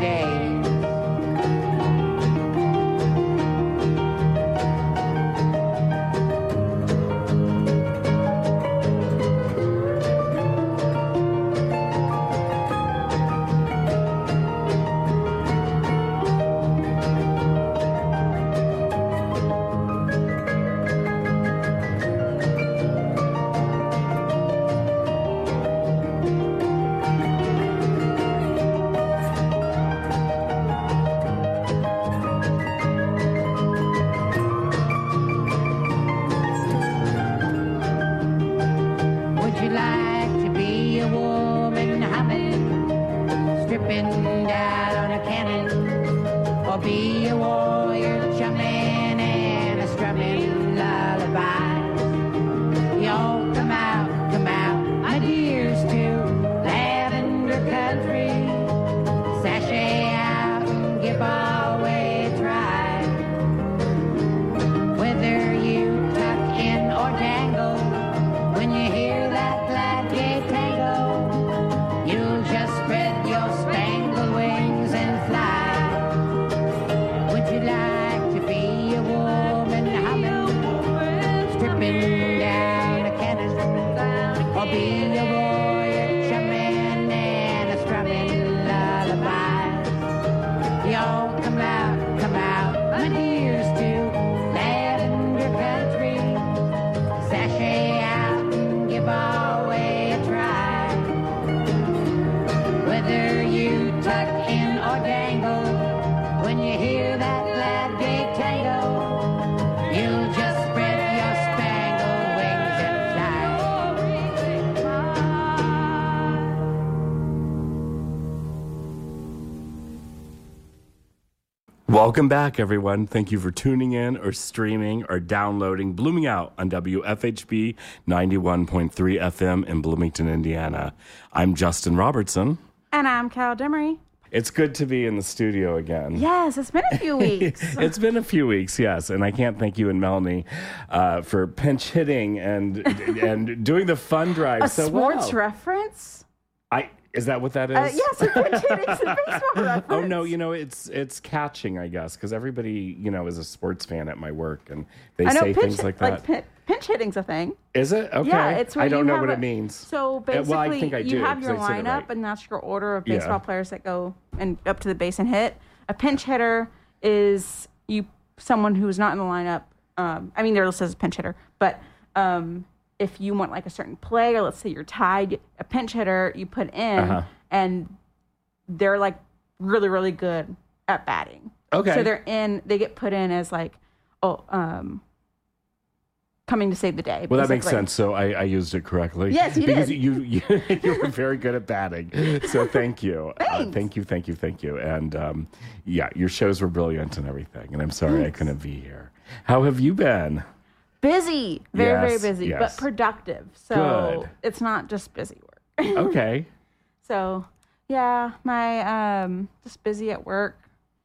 pee Welcome back, everyone. Thank you for tuning in or streaming or downloading BloomingOUT on WFHB 91.3 FM in Bloomington, Indiana. I'm Justin Robertson. And I'm Kal Demery. It's good to be in the studio again. Yes, it's been a few weeks. It's been a few weeks, yes, and I can't thank you and Melanie uh, for pinch hitting and and doing the fun drive a so sports well. reference? I is that what that is? Uh, yes, a pinch hitting is a baseball reference. Oh no, you know it's it's catching, I guess, because everybody you know is a sports fan at my work, and they say pinch, things like that. Like pin, pinch hitting's a thing. Is it? Okay. Yeah, it's I don't know what a- it means. So Uh, basically, well, I think I you do, have your I said it lineup, right. and that's your order of Yeah. baseball players that go and up to the base and hit. A pinch hitter is you someone who's not in the lineup. Um, I mean, they're listed as a pinch hitter, but um, if you want like a certain play, or let's say you're tied, a pinch hitter you put in, Uh-huh. and they're like really, really good at batting. Okay. So they're in. They get put in as like, oh, um, coming to save the day. Well, that makes basically. sense. So I, I used it correctly. Yes, you because did. You, you you were very good at batting. So thank you. Uh, Thanks. thank you, thank you, thank you. And um, yeah, your shows were brilliant and everything. And I'm sorry I couldn't be here. How have you been? Busy, very Yes, very busy, yes. but productive. So Good. it's not just busy work. Okay. so yeah, my um, just busy at work,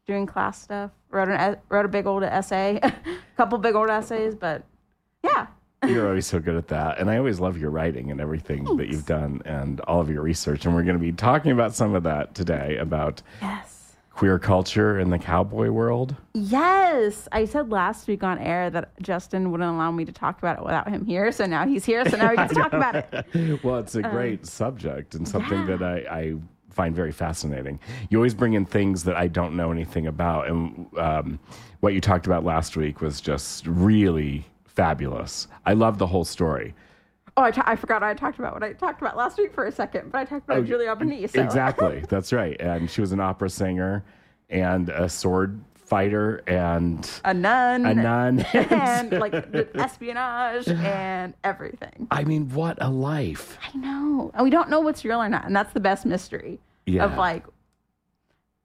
doing class stuff. Wrote an e- wrote a big old essay, a couple big old essays, but yeah, You're always so good at that. And I always love your writing and everything that you've done and all of your research. And we're going to be talking about some of that today about yes, queer culture in the cowboy world. Yes, I said last week on air that Justin wouldn't allow me to talk about it without him here. So now he's here, so now we can talk about it. well, it's a great subject and something that I, I find very fascinating. You always bring in things that I don't know anything about, and um, what you talked about last week was just really fabulous. I love the whole story. Oh, I, ta- I forgot I talked about what I talked about last week for a second, but I talked about oh, Julia Bernese. So. Exactly, that's right. And she was an opera singer and a sword fighter and a nun, a nun, and like the espionage and everything. I mean, what a life! I know, and we don't know what's real or not, and that's the best mystery Yeah. of like,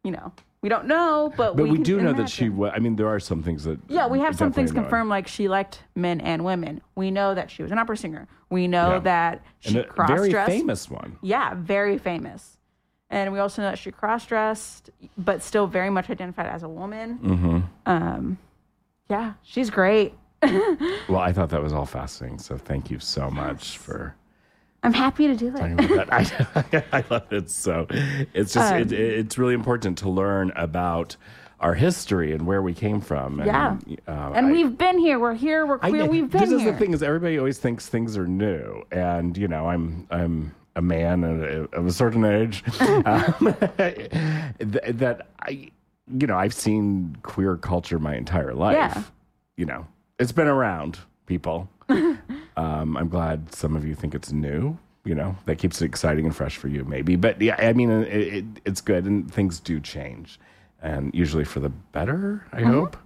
you know, we don't know, but, But we, can do know that she. I mean, there are some things that. Yeah, we have some things know. confirmed, like she liked men and women. We know that she was an opera singer. We know Yeah. that she cross very famous one. Yeah, very famous. And we also know that she cross dressed, but still very much identified as a woman. Mm-hmm. Um, yeah, she's great. Well, I thought that was all fascinating. So thank you so much for. I'm happy to do it. I, I love it so. It's just it, it's really important to learn about our history and where we came from. And, Yeah. uh, And I- we've been here. We're here. We're I- queer. we've been this is here. the thing is everybody always thinks things are new, and you know I'm I'm a man of a certain age um, that I you know I've seen queer culture my entire life. Yeah. You know it's been around, people. um, I'm glad some of you think it's new. You know that keeps it exciting and fresh for you, maybe. But yeah, I mean it, it, it's good, and things do change, and usually for the better. I hope.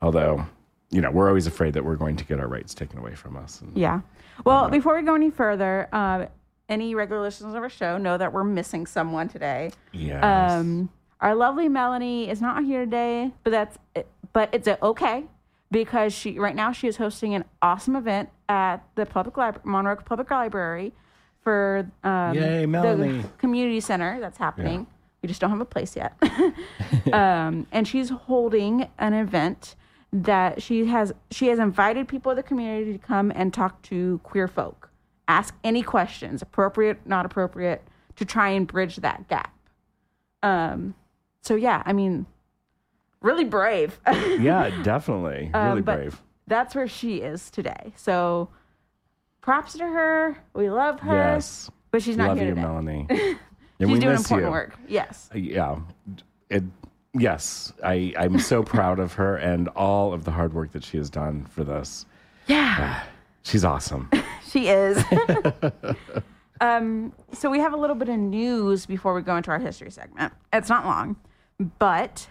Although, you know, we're always afraid that we're going to get our rights taken away from us. And Yeah. Well, before we go any further, uh, any regular listeners of our show know that we're missing someone today. Yes. Um, our lovely Melanie is not here today, but that's but it's okay because she right now she is hosting an awesome event at the public library, Monroe Public Library, for um, Yay, the community center that's happening. We just don't have a place yet. um, and she's holding an event that she has she has invited people of the community to come and talk to queer folk, ask any questions, appropriate, not appropriate, to try and bridge that gap. Um, so yeah, I mean, really brave. yeah, definitely. Um, really brave. That's where she is today. So props to her. We love her. Yes. But she's not Love here you, today. Melanie. She's doing important you. work. Yes. Yeah. It, yes. I, I'm so proud of her and all of the hard work that she has done for this. Yeah, She's awesome. she is. um, so we have a little bit of news before we go into our history segment. It's not long, but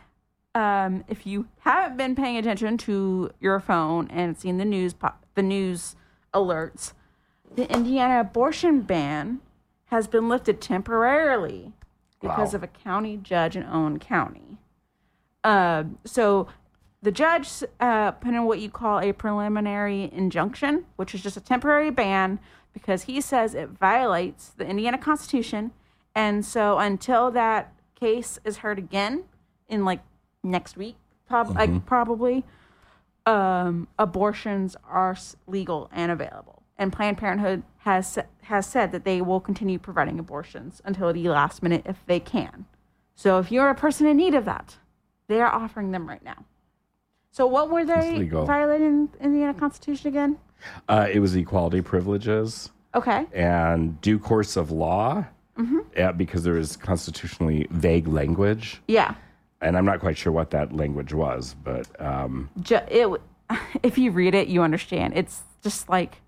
um, if you haven't been paying attention to your phone and seen the news pop, the news alerts, the Indiana abortion ban has been lifted temporarily because Wow. of a county judge in Owen County. Um, so the judge uh, put in what you call a preliminary injunction, which is just a temporary ban because he says it violates the Indiana Constitution. And so until that case is heard again in like next week, prob- like probably, um, abortions are legal and available. And Planned Parenthood has has said that they will continue providing abortions until the last minute if they can. So if you're a person in need of that, they are offering them right now. So what were they violating in the Indiana Constitution again? Uh, it was equality privileges Okay. and due course of law Mm-hmm. yeah, because there is constitutionally vague language. Yeah. And I'm not quite sure what that language was, but um, Ju- it if you read it, you understand. It's just like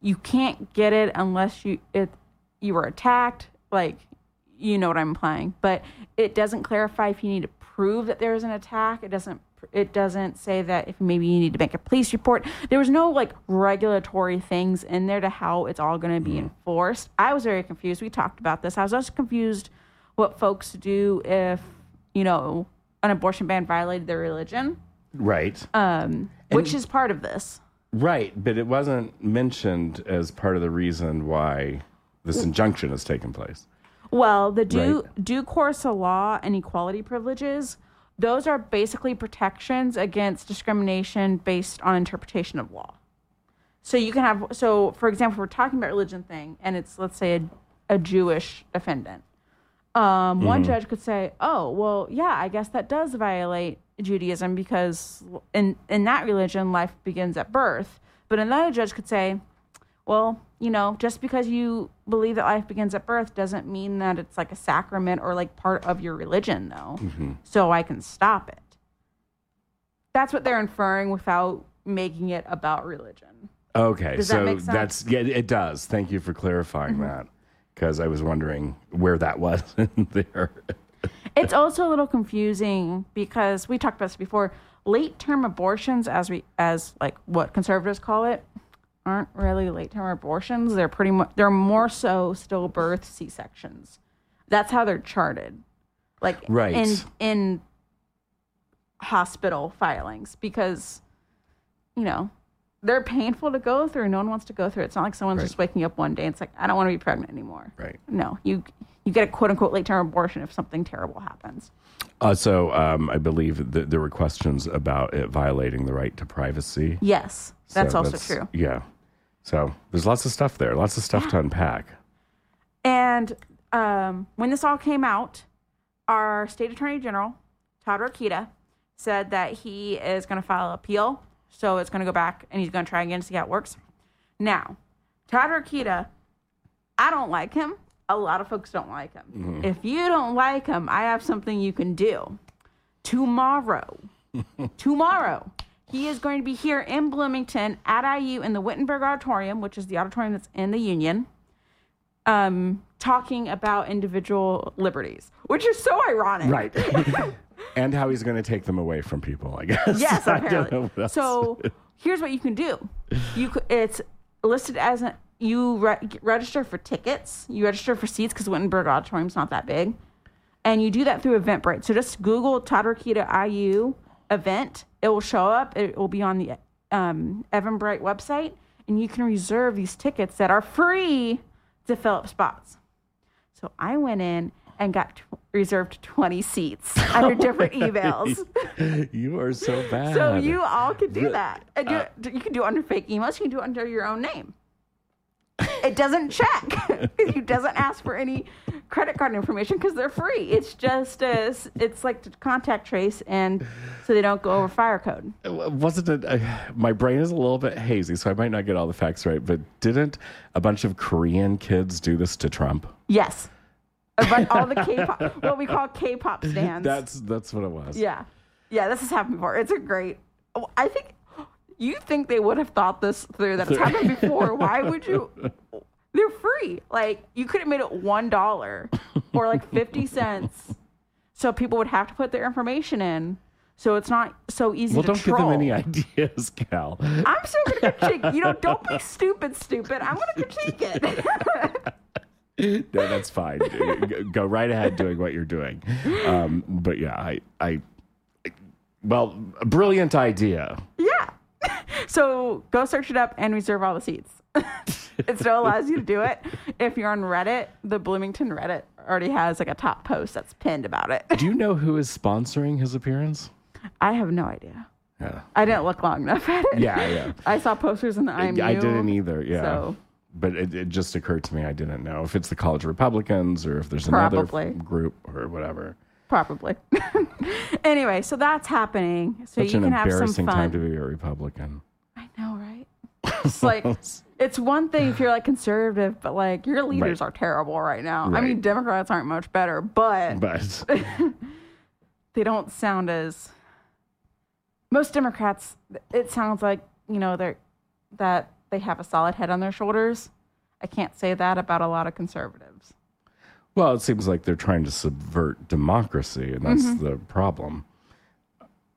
you can't get it unless you it you were attacked. Like you know what I'm implying, but it doesn't clarify if you need to prove that there was an attack. It doesn't. It doesn't say that if maybe you need to make a police report. There was no like regulatory things in there to how it's all going to be enforced. I was very confused. We talked about this. I was also confused what folks do if you know an abortion ban violated their religion right. um, which is part of this. Right, but it wasn't mentioned as part of the reason why this injunction has taken place. Well, the due due course of law and equality privileges, those are basically protections against discrimination based on interpretation of law. So you can have so for example, we're talking about religion thing, and it's let's say a, a Jewish defendant. Um, one judge could say, "Oh, well, yeah, I guess that does violate Judaism because in in that religion, life begins at birth." But another judge could say, "Well, you know, just because you believe that life begins at birth doesn't mean that it's like a sacrament or like part of your religion, though. So I can stop it." That's what they're inferring without making it about religion. Okay, that so? Mm-hmm. that's yeah, it does. Thank you for clarifying that because I was wondering where that was in there. it's also a little confusing because we talked about this before. Late term abortions, as we as like what conservatives call it, aren't really late term abortions. They're pretty much they're more so stillbirth C sections. That's how they're charted, like Right. in in hospital filings because you know they're painful to go through. No one wants to go through. it. It's not like someone's Right. just waking up one day and it's like I don't want to be pregnant anymore. Right. No, you you get a quote unquote late term abortion if something terrible happens. So um, I believe that there were questions about it violating the right to privacy. Yes, that's So also true. Yeah. So there's lots of stuff there, lots of stuff to unpack. And um, when this all came out, our state attorney general, Todd Rokita, said that he is going to file an appeal. So it's going to go back and he's going to try again to see how it works. Now, Todd Rokita, I don't like him. A lot of folks don't like him. If you don't like him, I have something you can do. Tomorrow, tomorrow, he is going to be here in Bloomington at IU in the Whittenberger Auditorium, which is the auditorium that's in the Union um, talking about individual liberties, which is so ironic. Right. and how he's going to take them away from people, I guess. Yes, I don't know apparently. So here's what you can do. You c- it's listed as a, you re- register for tickets. You register for seats because Whittenberger Auditorium's not that big, and you do that through Eventbrite. So just Google Todd Rokita IU event. It will show up. It will be on the um, Eventbrite website, and you can reserve these tickets that are free to fill up spots. So I went in and got t- reserved 20 seats under oh different emails. you are so bad. So you all can do that. And do uh, it, you can do it under fake emails. You can do it under your own name. It doesn't check. it doesn't ask for any credit card information because they're free. It's just as it's like to contact trace and so they don't go over fire code. Uh, wasn't it uh, my brain is a little bit hazy so i might not get all the facts right but didn't a bunch of korean kids do this to trump Yes. But all the K-pop, what we call K-pop stands. that's that's what it was Yeah. Yeah, this has happened before. It's a great. oh, I think you think they would have thought this through that it's happened before. Why would you? They're free. Like you could have made it one dollar or like fifty cents, so people would have to put their information in. So it's not so easy well to don't give them any ideas Kal I'm still gonna critique. You know, don't be stupid, stupid. I'm gonna critique it. no that's fine go right ahead doing what you're doing um, but yeah i i well a brilliant idea Yeah. So go search it up and reserve all the seats. it still allows you to do it. If you're on Reddit, the Bloomington Reddit already has like a top post that's pinned about it. do you know who is sponsoring his appearance I have no idea. yeah I didn't look long enough at it. yeah yeah I saw posters in the IMU. I didn't either. Yeah. So- But it, it just occurred to me I didn't know if it's the college Republicans or if there's another Probably. group or whatever. Probably. anyway, so that's happening. So Such you an can have some embarrassing fun. time to be a Republican. I know, right? It's like it's one thing if you're like conservative, but like your leaders Right. are terrible right now. I mean, Democrats aren't much better, but But they don't sound as most Democrats. It sounds like you know they're that they have a solid head on their shoulders. I can't say that about a lot of conservatives. well, it seems like they're trying to subvert democracy, and that's the problem.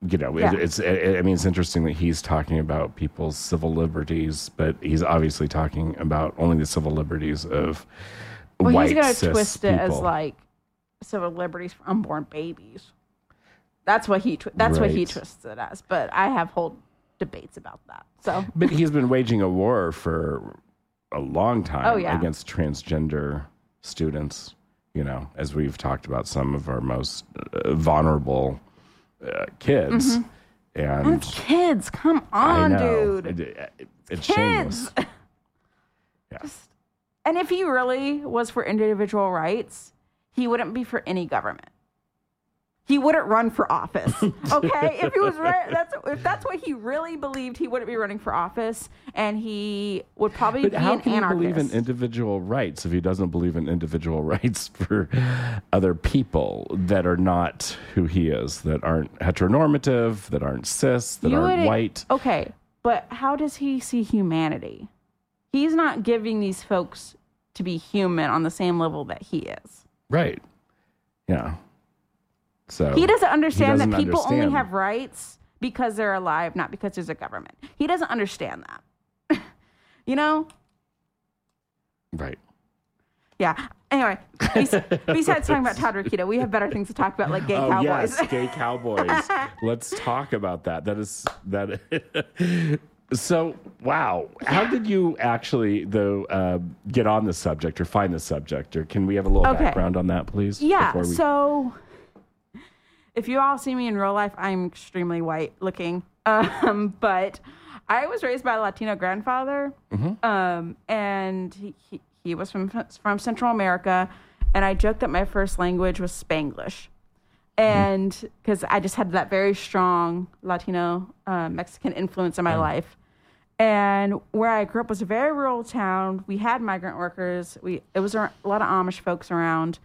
You know, Mm-hmm. Yeah. it, it's. It, I mean, it's interesting that he's talking about people's civil liberties, but he's obviously talking about only the civil liberties of Well, white he's gonna cis twist it as like civil liberties for unborn babies. That's what he. Tw- that's what he Right. twists it as. But I have whole debates about that. So But he's been waging a war for a long time Oh, yeah. against transgender students, you know, as we've talked about some of our most uh, vulnerable uh, kids. And Mm-hmm. It's kids, come on, know. dude. It- it- it's Kids. shameless. Yeah. And if he really was for individual rights, he wouldn't be for any government. He wouldn't run for office. Okay, if he was right, that's if that's what he really believed, he wouldn't be running for office, and he would probably But be how an can anarchist. he believe in individual rights if he doesn't believe in individual rights for other people that are not who he is, that aren't heteronormative, that aren't cis, that You aren't would- white? Okay, but how does he see humanity? He's not giving these folks to be human on the same level that he is. Right. Yeah. So He doesn't understand doesn't that people only have rights because they're alive, not because there's a government. He doesn't understand that. you know? Right. Yeah. Anyway, besides talking about Todd Rokita, we have better things to talk about, like gay Oh cowboys. yes, gay cowboys. Let's talk about that. That is that. so wow, how did you actually though uh, get on the subject or find the subject, or can we have a little Okay. background on that, please? Yeah. before we- So, if you all see me in real life, I'm extremely white looking. Um, but I was raised by a Latino grandfather, Mm-hmm. um, and he, he, he was from from Central America, and I joked that my first language was Spanglish, and because I just had that very strong Latino uh, Mexican influence in my life. And where I grew up was a very rural town. We had migrant workers. We it was a lot of Amish folks around.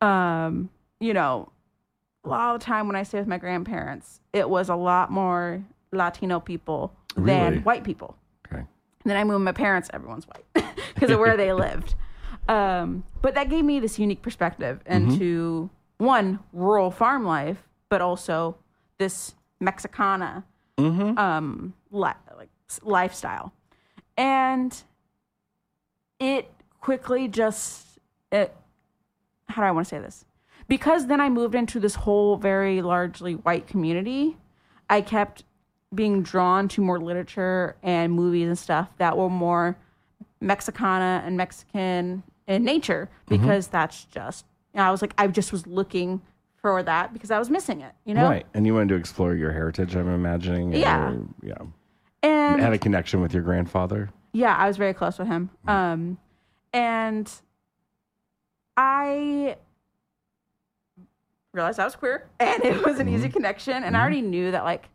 Um, you know, a lot of the time when I stayed with my grandparents, it was a lot more Latino people Really? than white people. okay. And then I moved with my parents, everyone's white because of where they lived. Um, but that gave me this unique perspective into one, rural farm life, but also this Mexicana um, li- like s- lifestyle. And it quickly just, it, how do I want to say this? Because then I moved into this whole very largely white community, I kept being drawn to more literature and movies and stuff that were more Mexicana and Mexican in nature because that's just, you know, I was like, I just was looking for that because I was missing it, you know? Right, and you wanted to explore your heritage. I'm imagining. Yeah. or, yeah. And Had a connection with your grandfather. Yeah, I was very close with him. Um, and I realized I was queer, and it was an Mm-hmm. easy connection. And I already knew that like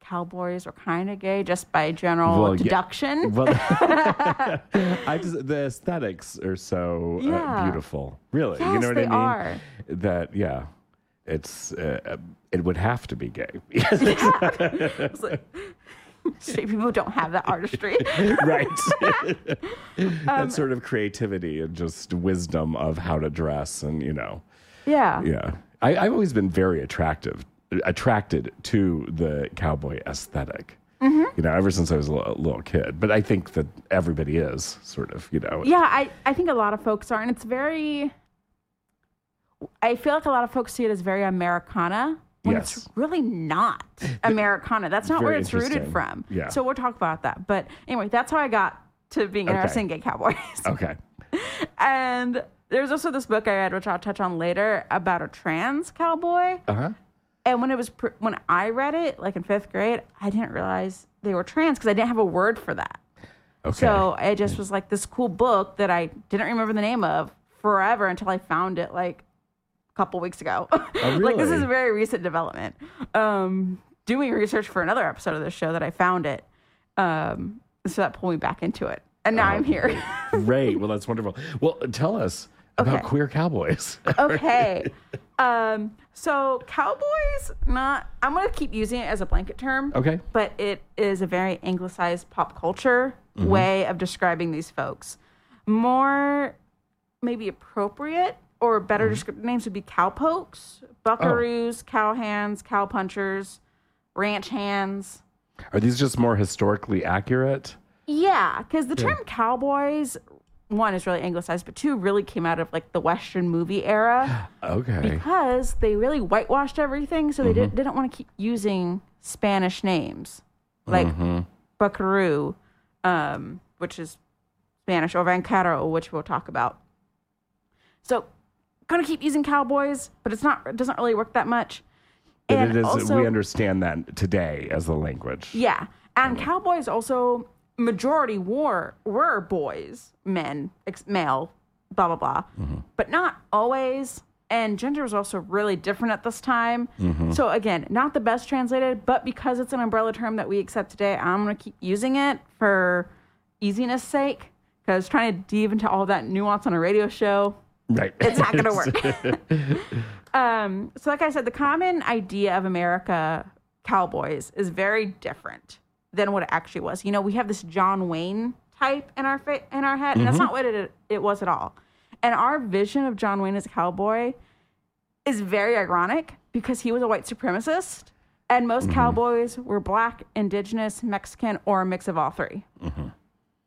cowboys were kind of gay just by general Well, yeah. deduction. Well, I just the aesthetics are so uh, beautiful. Really, you know what I mean? are. That yeah, it's uh, it would have to be gay, like, straight people don't have that artistry. right? Um, that sort of creativity and just wisdom of how to dress, and you know, yeah. yeah. I, I've always been very attractive, attracted to the cowboy esthetic Mm-hmm. You know, ever since I was a little, little kid. But I think that everybody is sort of, you know. Yeah, I, I think a lot of folks are, and it's very. I feel like a lot of folks see it as very Americana when Yes. it's really not Americana. That's not where it's rooted from. Yeah. So we'll talk about that. But anyway, that's how I got to being interested in gay cowboys. Okay. and there's also this book I read, which I'll touch on later, about a trans cowboy. Uh huh. And when it was pr- when I read it, like in fifth grade, I didn't realize they were trans because I didn't have a word for that. Okay. So it just was like this cool book that I didn't remember the name of forever until I found it like a couple weeks ago. like this is a very recent development. Um, doing research for another episode of this show that I found it. Um, so that pulled me back into it. And now I'm here. Great. Well, that's wonderful. Well, tell us about queer cowboys. okay. Um, so cowboys, not I'm gonna keep using it as a blanket term. Okay. But it is a very anglicized pop culture way of describing these folks. More maybe appropriate or better descriptive names would be cowpokes, buckaroos, cowhands, cowpunchers, ranch hands. Are these just more historically accurate? Yeah, because the term cowboys, one is really anglicized, but two really came out of like the Western movie era. Okay. because they really whitewashed everything, so they Mm-hmm. did, didn't want to keep using Spanish names like Mm-hmm. Buckaroo, um, which is Spanish, or Vaquero, which we'll talk about. So, gonna keep using cowboys, but it's not. It doesn't really work that much. But And it is. also- we understand that today as the language. Yeah, and cowboys also majority were were boys, men, ex- male, blah blah blah, but not always. and gender was also really different at this time. Mm-hmm. So again, not the best translated, but because it's an umbrella term that we accept today, I'm gonna keep using it for easiness sake. Because trying to dive into all that nuance on a radio show, Right. it's not going to work. um, so, like I said, the common idea of America cowboys is very different than what it actually was. You know, we have this John Wayne type in our fa- in our head, and that's mm-hmm. not what it it was at all. And our vision of John Wayne as a cowboy is very ironic because he was a white supremacist, and most mm-hmm. cowboys were black, indigenous, Mexican, or a mix of all 3 mm-hmm.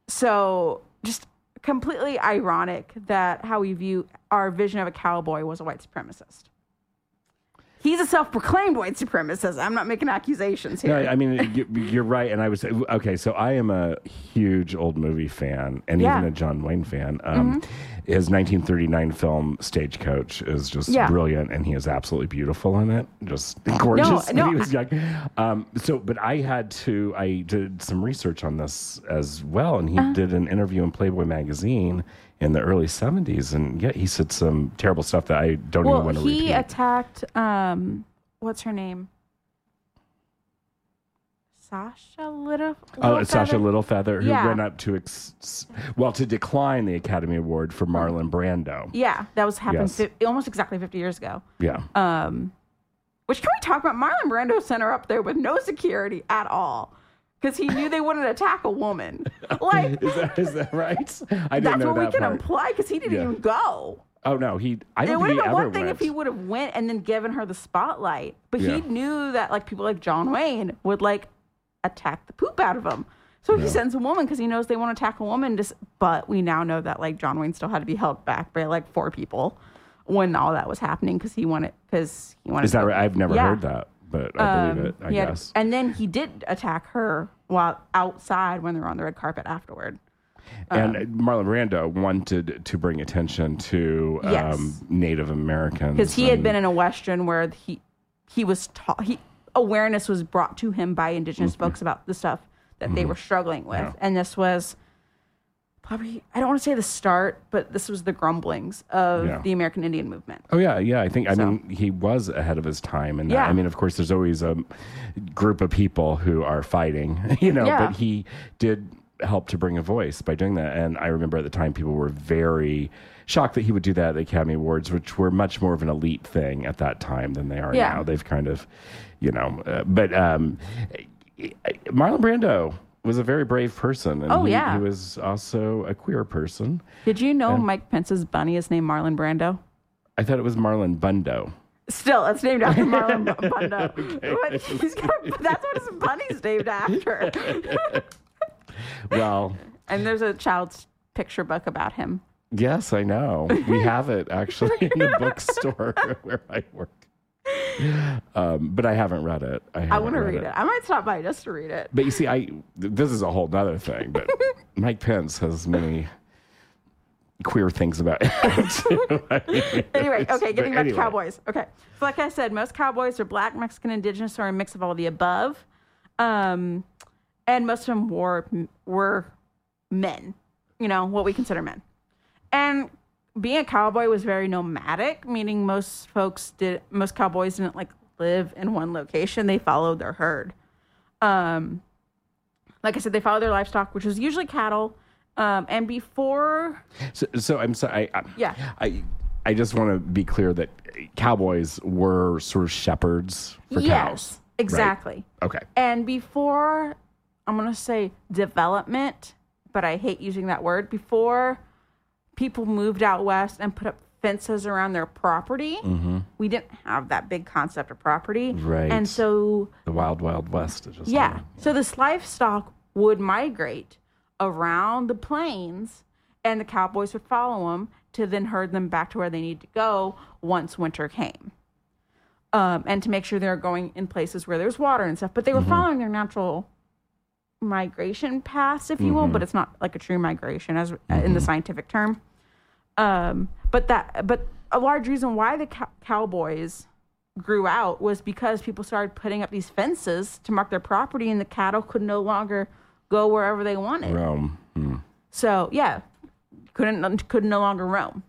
So just completely ironic that how we view our vision of a cowboy was a white supremacist. He's a self-proclaimed white supremacist. I'm not making accusations here. No. I mean you- you're right, and I was okay. So I am a huge old movie fan, and Yeah. Mm-hmm. even a John Wayne fan. Um, His 1939 film Stagecoach is just Yeah. brilliant, and he is absolutely beautiful in it, just gorgeous no, when he was young. Um, so, but I had to. I did some research on this as well, and he Uh-huh. did an interview in Playboy magazine in the early 70s, and yeah, he said some terrible stuff that I don't well, even want to repeat. he attacked um, what's her name? Sasha Little. Oh, it's Sacheen Littlefeather? Littlefeather, who Yeah. went up to, ex- well, to decline the Academy Award for Marlon Brando. Yeah, that was happened Yes. fi- almost exactly 50 years ago. Yeah. Um, which can we talk about? Marlon Brando sent her up there with no security at all because he knew they wouldn't attack a woman. Like is, that, is that right? I didn't know that's know what we can part. imply because he didn't Yeah. even go. oh, no. He, I don't would think have been one thing went. if he would have went and then given her the spotlight, but Yeah. he knew that like people like John Wayne would like attack the poop out of him. So he sends a woman because he knows they won't attack a woman. Just, but we now know that like John Wayne still had to be held back by like four people when all that was happening because he wanted because he wanted. is that right? I've never Yeah. heard that, but I believe it, I Um, he had- guess. and then he did attack her while outside when they were on the red carpet afterward. and um, Marlon Brando wanted to bring attention to um, Yes. um, Native Americans. because he had been in a western where he he was taught he awareness was brought to him by indigenous mm-hmm. folks about the stuff that they mm-hmm. were struggling with Yeah. and this was probably i don't want to say the start but this was the grumblings of Yeah. the american indian movement Oh yeah, yeah. I think I So- mean he was ahead of his time, and Yeah. I mean, of course, there's always a group of people who are fighting, you know. Yeah. But he did help to bring a voice by doing that, and I remember at the time people were very shocked that he would do that at the Academy Awards, which were much more of an elite thing at that time than they are Yeah. now. They've kind of, you know, uh, but um, Marlon Brando was a very brave person, and Oh, he, yeah. he was also a queer person. did you know mike pence's bunny is named marlon brando I thought it was Marlon Bundo. Still, it's named after Marlon Bu- Bundo. Got, that's what his bunny's named after. Well, and there's a child's picture book about him. yes, I know. We have it actually in the bookstore where I work. Um, but I haven't read it. I, I want to read it. I might stop by just to read it. But you see, I this is a whole other thing. But Mike Pence has many queer things about it. anyway, okay, getting back anyway. to cowboys. Okay, so like I said, most cowboys are black, Mexican, indigenous, or a mix of all the above. Um, and most of them were were men. You know what we consider men. And being a cowboy was very nomadic, meaning most folks did most cowboys didn't like live in one location. They followed their herd. Um, like I said, they followed their livestock, which was usually cattle. Um, and before so, so I'm sorry. I, I, Yeah. I I just want to be clear that cowboys were sort of shepherds for yes, cows. exactly. Okay. And before, I'm going to say development, but I hate using that word. Before people moved out west and put up fences around their property, we didn't have that big concept of property. Mm-hmm. Right. And so, The wild, wild west. is Just yeah. So this livestock would migrate around the plains and the cowboys would follow them to then herd them back to where they need to go once winter came. Um, and to make sure they're going in places where there's water and stuff. But they were following their natural migration paths, if you will, but it's not like a true migration as in the scientific term. Um, but that, but a large reason why the cow- cowboys grew out was because people started putting up these fences to mark their property, and the cattle could no longer go wherever they wanted. Roam. Hmm. So yeah, couldn't could no longer roam.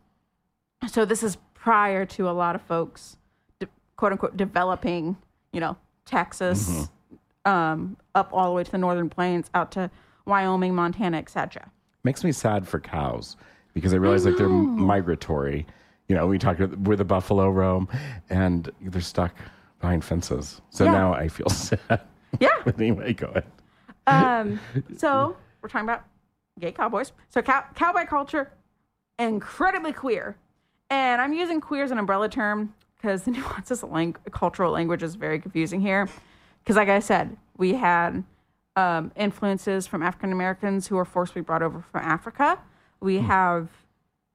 So this is prior to a lot of folks, de- quote unquote, developing, you know, Texas, um, up all the way to the northern plains, out to Wyoming, Montana, etc. Makes me sad for cows because I realize like they're migratory. You know, we talked about where the buffalo roam and they're stuck behind fences. So Yeah. now I feel sad. Yeah. Anyway, go ahead. Um, so we're talking about gay cowboys. So cow- cowboy culture, incredibly queer, and I'm using queer as an umbrella term because the nuances of lang- cultural language is very confusing here. Because, like I said, we had um, influences from African Americans who were forcibly brought over from Africa. We have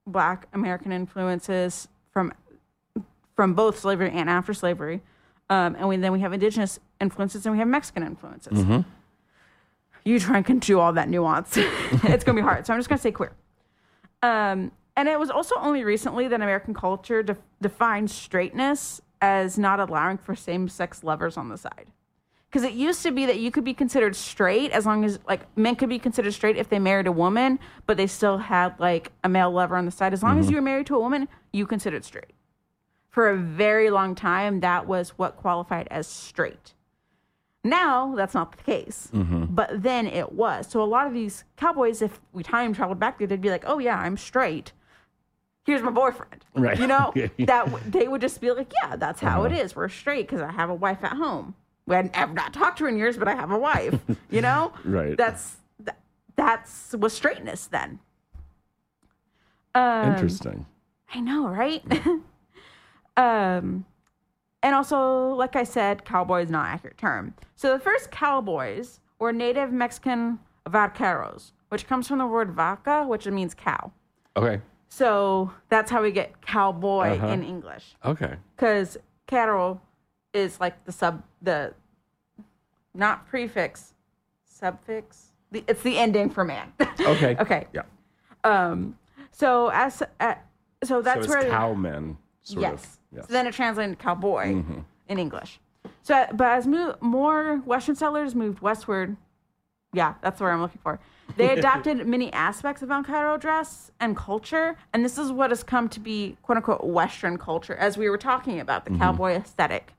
Black American influences from from both slavery and after slavery, um, and we, then we have Indigenous influences and we have Mexican influences you try and can do all that nuance. it's going to be hard. So I'm just going to say queer. Um, and it was also only recently that American culture de- defined straightness as not allowing for same sex lovers on the side. Because it used to be that you could be considered straight as long as, like, men could be considered straight if they married a woman, but they still had, like, a male lover on the side. As long as mm-hmm. you were married to a woman, you considered straight. For a very long time, that was what qualified as straight. Now that's not the case, mm-hmm. but then it was. So a lot of these cowboys, if we time traveled back there, they'd be like, "Oh yeah, I'm straight. Here's my boyfriend." Right. You know that w- they would just be like, "Yeah, that's how it uh-huh. is. We're straight because I have a wife at home. Hadn't, I've not talked to her in years, but I have a wife. you know, Right. That's that, that's was straightness then. Um, Interesting. I know, right? um, and also, like I said, cowboy is not an accurate term. So the first cowboys were native Mexican vaqueros, which comes from the word vaca, which means cow. Okay. So that's how we get cowboy Uh-huh. in English, Okay. because cattle is like the sub, the not prefix, suffix. The, it's the ending for man. Okay. okay. Yeah. Um. So as uh, so that's so it's where cowmen, sort yes. of. Yes. Mm-hmm. So then it translated to cowboy in English. So, but as mo- more Western settlers moved westward, yeah, that's where I'm looking for. They adopted many aspects of vaquero dress and culture, and this is what has come to be "quote unquote" Western culture, as we were talking about Mm-hmm. the cowboy aesthetic.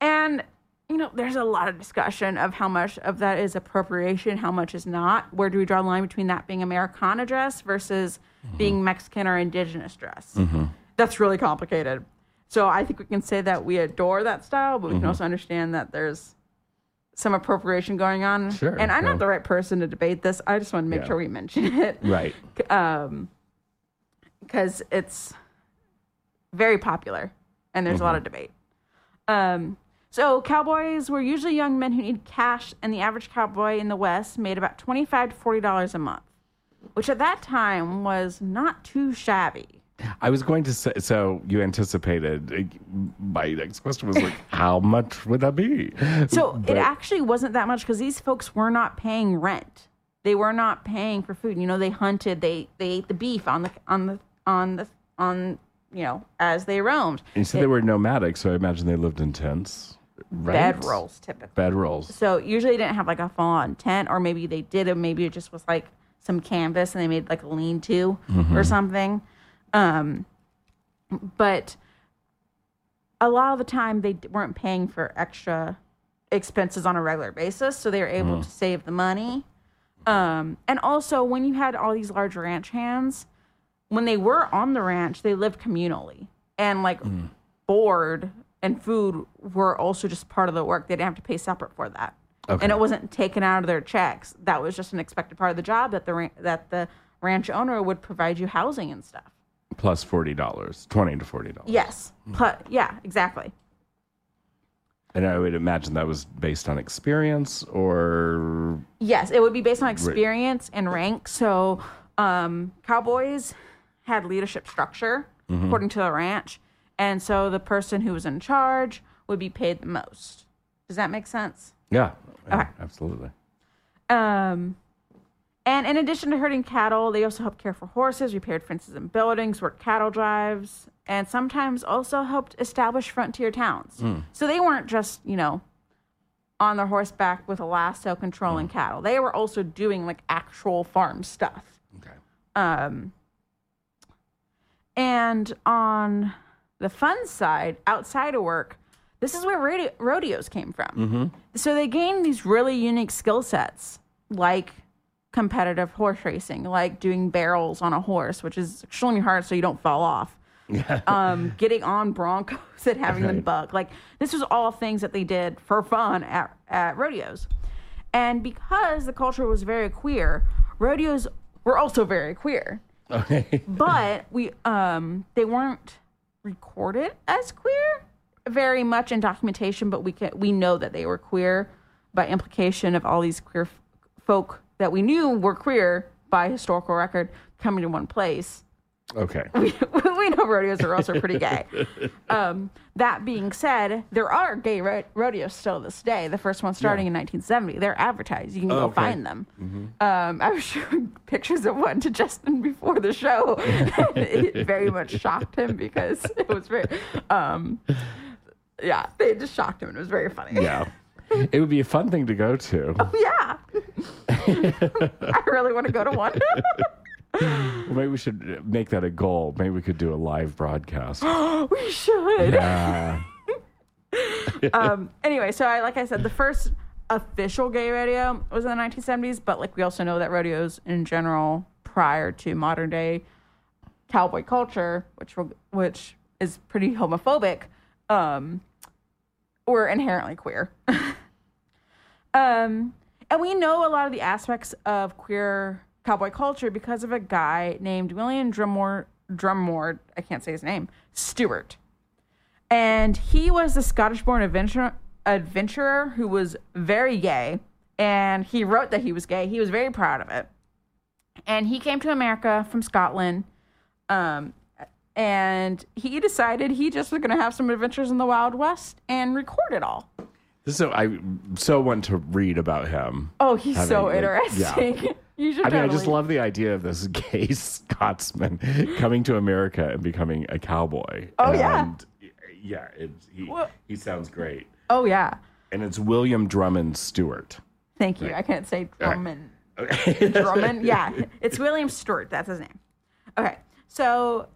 And you know, there's a lot of discussion of how much of that is appropriation, how much is not. Where do we draw the line between that being Americana dress versus Mm-hmm. being Mexican or indigenous dress? That's really complicated. So I think we can say that we adore that style, but we Mm-hmm. can also understand that there's some appropriation going on. Sure, And I'm not the right person to debate this. I just want to make Yeah. sure we mention it Right. um, because it's very popular and there's a lot of debate. Um, so cowboys were usually young men who needed cash, and the average cowboy in the West made about twenty-five to forty dollars a month, which at that time was not too shabby. I was going to say, so you anticipated. uh, My next question was like, how much would that be? So But- it actually wasn't that much because these folks were not paying rent. They were not paying for food. You know, they hunted. They they ate the beef on the on the on the on you know as they roamed. You said they were nomadic, so I imagine they lived in tents. Right? Bed rolls typically. Bed rolls. So usually they didn't have like a full on tent, or maybe they did, or maybe it just was like some canvas and they made like a lean to or something. Um, but a lot of the time they weren't paying for extra expenses on a regular basis, so they were able to save the money. Um, and also when you had all these large ranch hands, when they were on the ranch, they lived communally and like board and food were also just part of the work. They didn't have to pay separate for that. Okay. And it wasn't taken out of their checks. That was just an expected part of the job that the ran- that the ranch owner would provide you housing and stuff. Plus forty dollars, twenty to forty dollars. Yes. Yeah, exactly. And I would imagine that was based on experience or Yes, it would be based on experience and rank. So, um, cowboys had leadership structure according to the ranch, and so the person who was in charge would be paid the most. Does that make sense? yeah, yeah, Okay. absolutely. Um, and in addition to herding cattle, they also helped care for horses, repaired fences and buildings, worked cattle drives, and sometimes also helped establish frontier towns. So they weren't just, you know, on their horseback with a lasso controlling cattle. They were also doing like actual farm stuff. Okay. Um, And on the fun side, outside of work, this is where radio- rodeos came from. So they gained these really unique skill sets, like competitive horse racing, like doing barrels on a horse, which is extremely hard so you don't fall off. um, getting on broncos and having them buck. Like this was all things that they did for fun at, at rodeos. And because the culture was very queer, rodeos were also very queer. Okay. But we um they weren't recorded as queer? Very much in documentation, but we can we know that they were queer by implication of all these queer folk that we knew were queer by historical record coming to one place Okay. we, we know rodeos are also pretty gay. Um, that being said, there are gay ro- rodeos still this day. The first one starting in 1970. They're advertised. You can Oh, go okay. find them. Um, I was showing pictures of one to Justin before the show. it very much shocked him because it was very, um, yeah, they just shocked him. and It was very funny. Yeah. It would be a fun thing to go to. yeah. I really want to go to one. Maybe we should make that a goal. Maybe we could do a live broadcast. we should. Yeah. um, anyway, so I like I said, the first official gay rodeo was in the 1970s, but like we also know that rodeos in general, prior to modern day cowboy culture, which which is pretty homophobic, um, were inherently queer. um, and we know a lot of the aspects of queer cowboy culture because of a guy named William Drummore. Drummore, I can't say his name, Stewart and he was a Scottish-born adventurer, adventurer who was very gay, and he wrote that he was gay. He was very proud of it, and he came to America from Scotland, um, and he decided he just was going to have some adventures in the Wild West and record it all. So I so want to read about him. Oh, he's Having, so like, interesting. you should. I mean, I just love the idea of this gay Scotsman coming to America and becoming a cowboy. Oh, yeah. And, yeah. It, he Well- he sounds great, Oh yeah. and it's William Drummond Stewart. Thank you. I can't say Drummond. Okay. Drummond. Yeah, it's William Stewart. That's his name. Okay, so,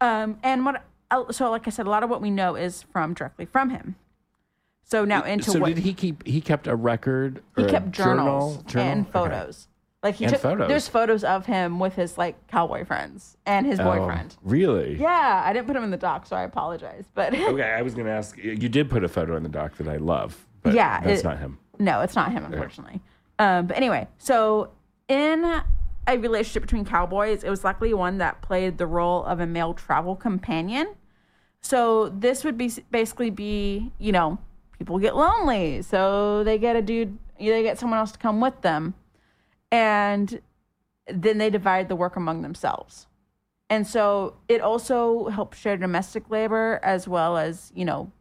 um, and what? uh, So, like I said, a lot of what we know is from directly from him. So now into so what did he keep? He kept a record. he kept journals journal? Journal? and photos. Like he And took photos. there's photos of him with his like cowboy friends and his Oh, boyfriend. really? Yeah, I didn't put him in the doc, so I apologize. But Okay, I was going to ask. You did put a photo in the doc that I love, but Yeah, that's it- not him. No, it's not him, unfortunately. Um, but anyway, so in a relationship between cowboys, it was likely one that played the role of a male travel companion. So this would be basically be, you know, people get lonely, so they get a dude, they get someone else to come with them, and then they divide the work among themselves. And so it also helps share domestic labor as well as, you know,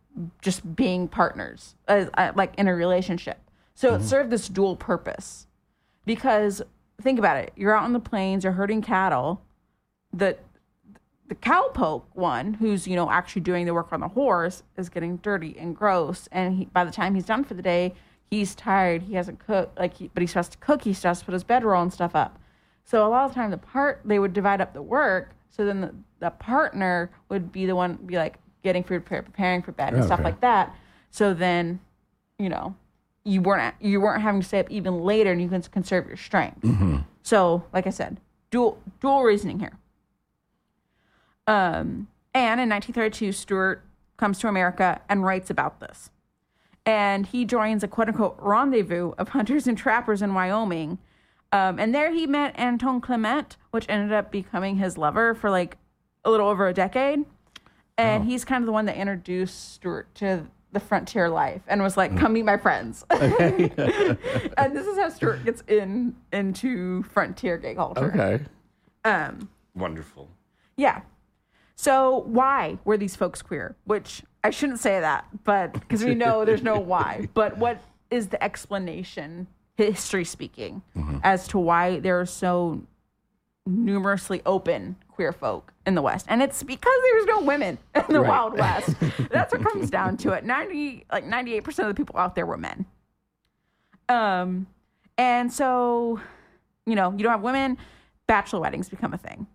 just being partners, as, uh, like in a relationship. So it served this dual purpose. Because think about it, you're out on the plains, you're herding cattle. The the cowpoke one, who's you know actually doing the work on the horse, is getting dirty and gross. And he, by the time he's done for the day, he's tired. He hasn't cooked, like, he, but he's supposed to cook. He still has to put his bedroll and stuff up. So a lot of the time, the part they would divide up the work. So then the, the partner would be the one be like getting food, prepared, preparing for bed, and stuff like that. So then, you know, you weren't you weren't having to stay up even later, and you can conserve your strength. So, like I said, dual dual reasoning here. Um, and in 1932, Stewart comes to America and writes about this. And he joins a quote unquote rendezvous of hunters and trappers in Wyoming. Um, and there he met Anton Clement, which ended up becoming his lover for like a little over a decade. And he's kind of the one that introduced Stewart to the frontier life and was like, come meet my friends. and this is how Stewart gets in into frontier gay culture. Okay. Um, Wonderful. yeah. So why were these folks queer? Which I shouldn't say that, but because we know there's no why. But what is the explanation, history speaking, as to why there are so numerously open queer folk in the West? And it's because there's no women in the Right. Wild West. That's what comes down to it. Ninety like ninety eight percent of the people out there were men. Um, and so, you know, you don't have women. Bachelor weddings become a thing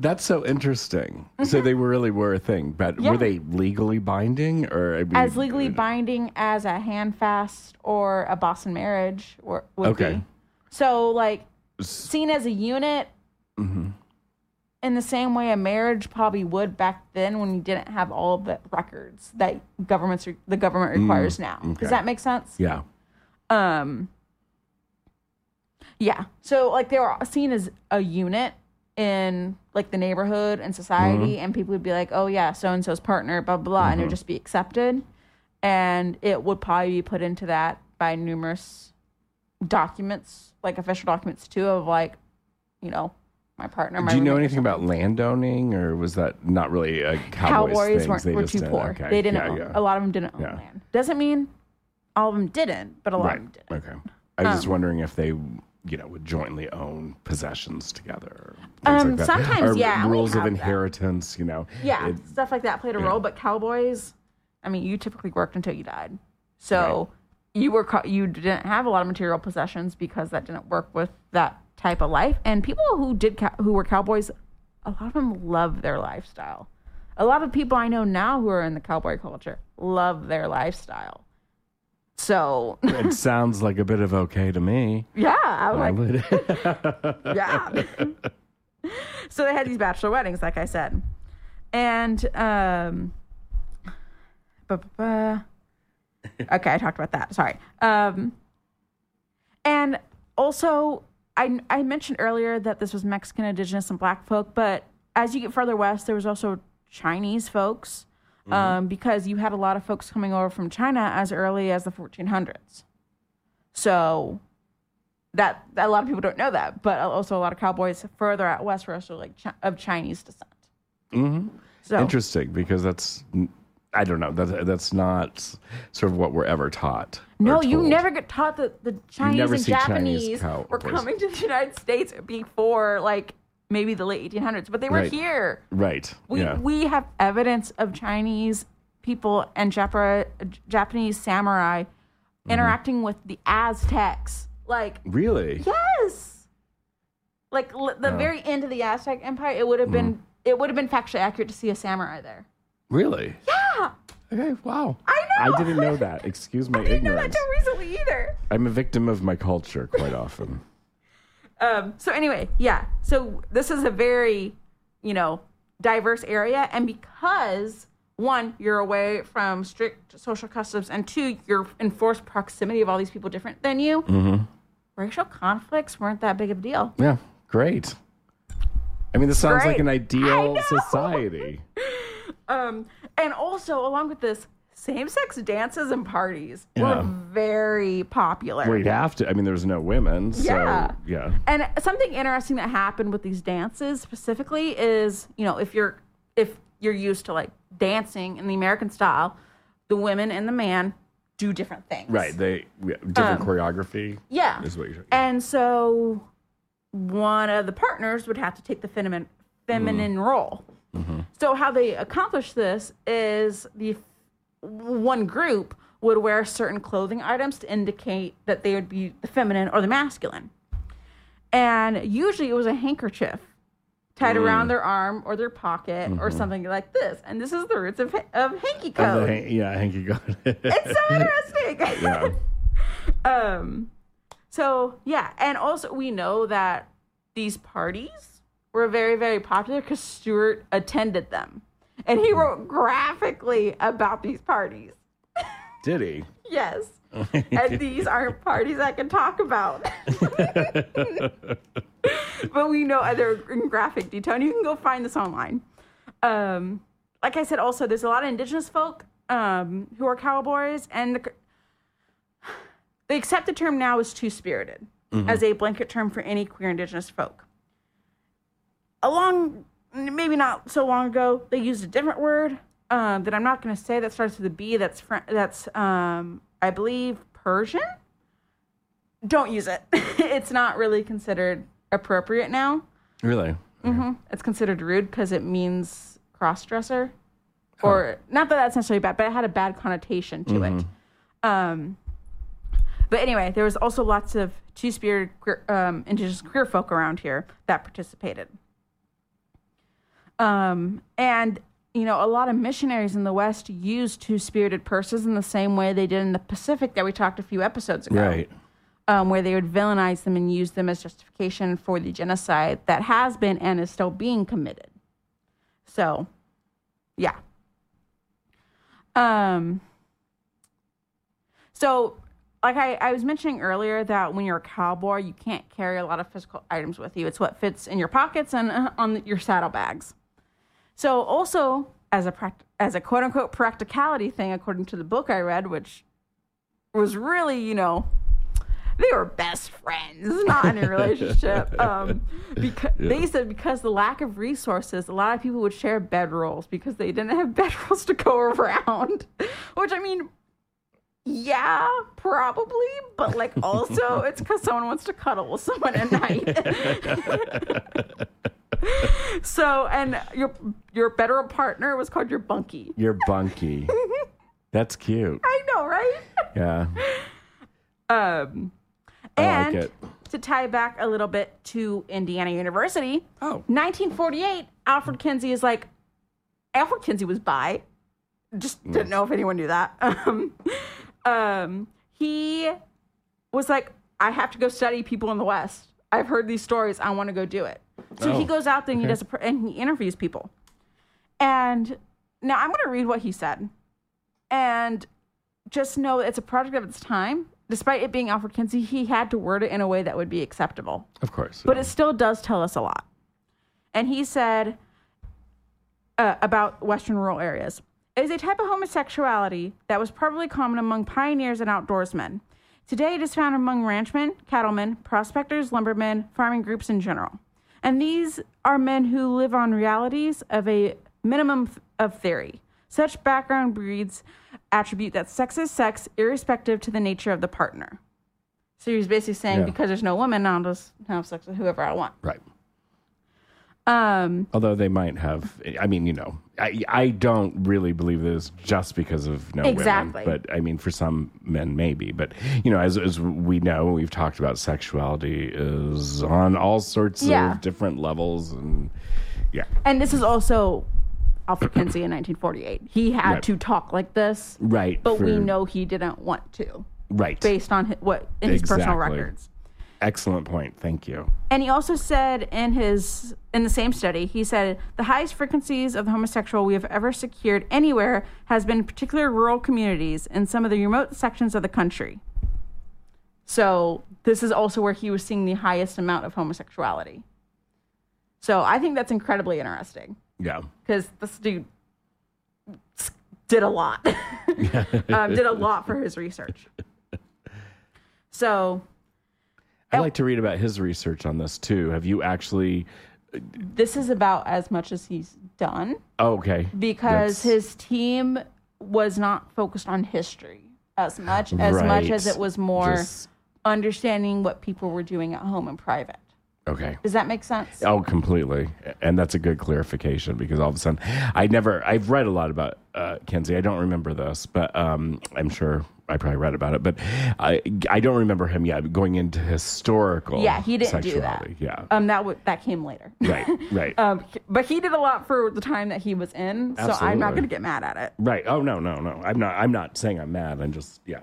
That's so interesting. So they really were a thing, but Mm-hmm. Yeah. were they legally binding or I mean, as legally binding as a handfast or a Boston marriage or, would Okay. be. So, like, seen as a unit Mm-hmm. in the same way a marriage probably would back then when you didn't have all the records that governments re- the government requires now. Mm, okay. Does that make sense? Yeah. Um. Yeah. So like they were seen as a unit in like the neighborhood and society, Mm-hmm. and people would be like, "Oh yeah, so and so's partner," blah blah, blah and it would just be accepted, and it would probably be put into that by numerous documents, like official documents too, of like, you know, my partner. My Do you know anything about landowning or was that not really a Cowboys, Cowboys thing? weren't, They were just too did- poor. okay. They didn't. Yeah, own, yeah. A lot of them didn't own Yeah. land. Doesn't mean all of them didn't, but a lot Right. of them didn't. Okay. I was just Um, wondering if they, you know, would jointly own possessions together. Um, like sometimes, Or yeah, Rules of have that. inheritance, you know. Yeah, It- stuff like that played a role. But cowboys, I mean, you typically worked until you died, so you were you didn't have a lot of material possessions because that didn't work with that type of life. And people who did who were cowboys, a lot of them love their lifestyle. A lot of people I know now who are in the cowboy culture love their lifestyle. So it sounds like a bit of okay to me. yeah, I was like, would- yeah. so they had these bachelor weddings, like I said, and um, ba- ba- ba. okay, I talked about that. Sorry. Um, and also, I I mentioned earlier that this was Mexican, Indigenous, and Black folk, but as you get further west, there was also Chinese folks. Um, because you had a lot of folks coming over from China as early as the 1400s. So that, that a lot of people don't know that, but also a lot of cowboys further out west were also like chi- of Chinese descent. Mhm. So Interesting because that's I don't know that that's not sort of what we're ever taught. no, you never get taught that the Chinese and see Chinese Japanese were coming to the United States before like maybe the late 1800s, but they were Right. here. right. We yeah. we have evidence of Chinese people and Japa- Japanese samurai Mm-hmm. interacting with the Aztecs. Like really. Yes. Like l- the Oh. very end of the Aztec Empire, it would have been Mm-hmm. it would have been factually accurate to see a samurai there. Really. Yeah, Okay. Wow. I know. I didn't know that. Excuse my I didn't know that ignorance. till recently either. I'm a victim of my culture quite often. Um. So anyway, yeah. So this is a very, you know, diverse area, and because one, you're away from strict social customs, and two, you're in forced proximity of all these people different than you. Mm-hmm. Racial conflicts weren't that big of a deal. Yeah. Great. I mean, this sounds like an ideal society. Um, and also along with this, same-sex dances and parties Yeah. were very popular. We'd have to. I mean, there was no women, so Yeah. yeah. And something interesting that happened with these dances specifically is, you know, if you're if you're used to like dancing in the American style, the women and the man do different things. Right. They different Um, choreography Yeah. is what you're saying. And so one of the partners would have to take the feminine feminine role. So how they accomplish this is the one group would wear certain clothing items to indicate that they would be the feminine or the masculine. And usually it was a handkerchief tied around their arm or their pocket or something like this. And this is the roots of, of hanky code. han- yeah, hanky it. it's so interesting. yeah. Um, so yeah, and also we know that these parties were very, very popular because Stewart attended them, and he wrote graphically about these parties. Did he? Yes, and these aren't parties I can talk about, but we know they're in graphic detail, and you can go find this online. Um, like I said, also there's a lot of indigenous folk um, who are cowboys, and the, the accepted term now is two spirited as a blanket term for any queer indigenous folk. Along, maybe not so long ago, they used a different word um, that I'm not going to say that starts with a B. That's Fr- that's um, I believe Persian. Don't use it. it's not really considered appropriate now. Really? hmm It's considered rude because it means cross dresser, or not that that's necessarily bad, but it had a bad connotation to it. Um, but anyway, there was also lots of two queer, um, indigenous queer folk around here that participated. Um, and you know, a lot of missionaries in the West used two spirited purses in the same way they did in the Pacific that we talked a few episodes ago. Right. Um, where they would villainize them and use them as justification for the genocide that has been and is still being committed. So, yeah. Um. So, like I, I was mentioning earlier, that when you're a cowboy, you can't carry a lot of physical items with you. It's what fits in your pockets and uh, on your saddlebags. So, also as a pract- as a quote unquote practicality thing, according to the book I read, which was really, you know, they were best friends, not in a relationship. Um, because they said because the lack of resources, a lot of people would share bedrolls because they didn't have bedrolls to go around. Which I mean, yeah, probably, but like also it's because someone wants to cuddle with someone at night. so, and your your bedroll partner was called your bunkie. Your bunkie. That's cute. I know, right? Yeah. Um, I and like it. to tie back a little bit to Indiana University, Oh. 1948, Alfred Kinsey is like, Alfred Kinsey was bi. Just didn't know if anyone knew that. Um, um, he was like, I have to go study people in the West. I've heard these stories. I want to go do it. So he Oh, goes out there and he does a, pr- and he interviews people. And now I'm going to read what he said. And just know it's a product of its time. Despite it being Alfred Kinsey, he had to word it in a way that would be acceptable Of course. but it still does tell us a lot. And he said uh, about Western rural areas it is a type of homosexuality that was probably common among pioneers and outdoorsmen. Today, it is found among ranchmen, cattlemen, prospectors, lumbermen, farming groups in general. And these are men who live on realities of a minimum of theory. Such background breeds attribute that sex is sex, irrespective to the nature of the partner. So he's basically saying, Yeah. because there's no woman, I'll just have sex with whoever I want. right. Um, Although they might have, I mean, you know, I, I don't really believe this just because of no Exactly. women. But I mean, for some men, maybe. But, you know, as, as we know, we've talked about sexuality is on all sorts Yeah. of different levels. And yeah. and this is also Alfred Kinsey in 1948. He had Right. to talk like this, Right. but we know he didn't want to, Right. based on hi- what in his personal records. Excellent point. Thank you. And he also said in his in the same study, he said the highest frequencies of the homosexual we have ever secured anywhere has been in particular rural communities in some of the remote sections of the country. So this is also where he was seeing the highest amount of homosexuality. So I think that's incredibly interesting Yeah. because this dude did a lot, um, did a lot for his research. So I'd like to read about his research on this too. Have you actually? this is about as much as he's done. Oh, okay. because That's- his team was not focused on history as much as much as it was more Just- understanding what people were doing at home in private. Okay. Does that make sense? Oh, completely. And that's a good clarification because all of a sudden, I never, I've read a lot about uh, Kinsey. I don't remember this, but um, I'm sure I probably read about it. But I, I don't remember him yet going into historical. Yeah, he didn't do that. Yeah. Um, that w- that came later. right. Right. um, but he did a lot for the time that he was in, Absolutely. so I'm not going to get mad at it. right. Oh no, no, no. I'm not. I'm not saying I'm mad. I'm just yeah.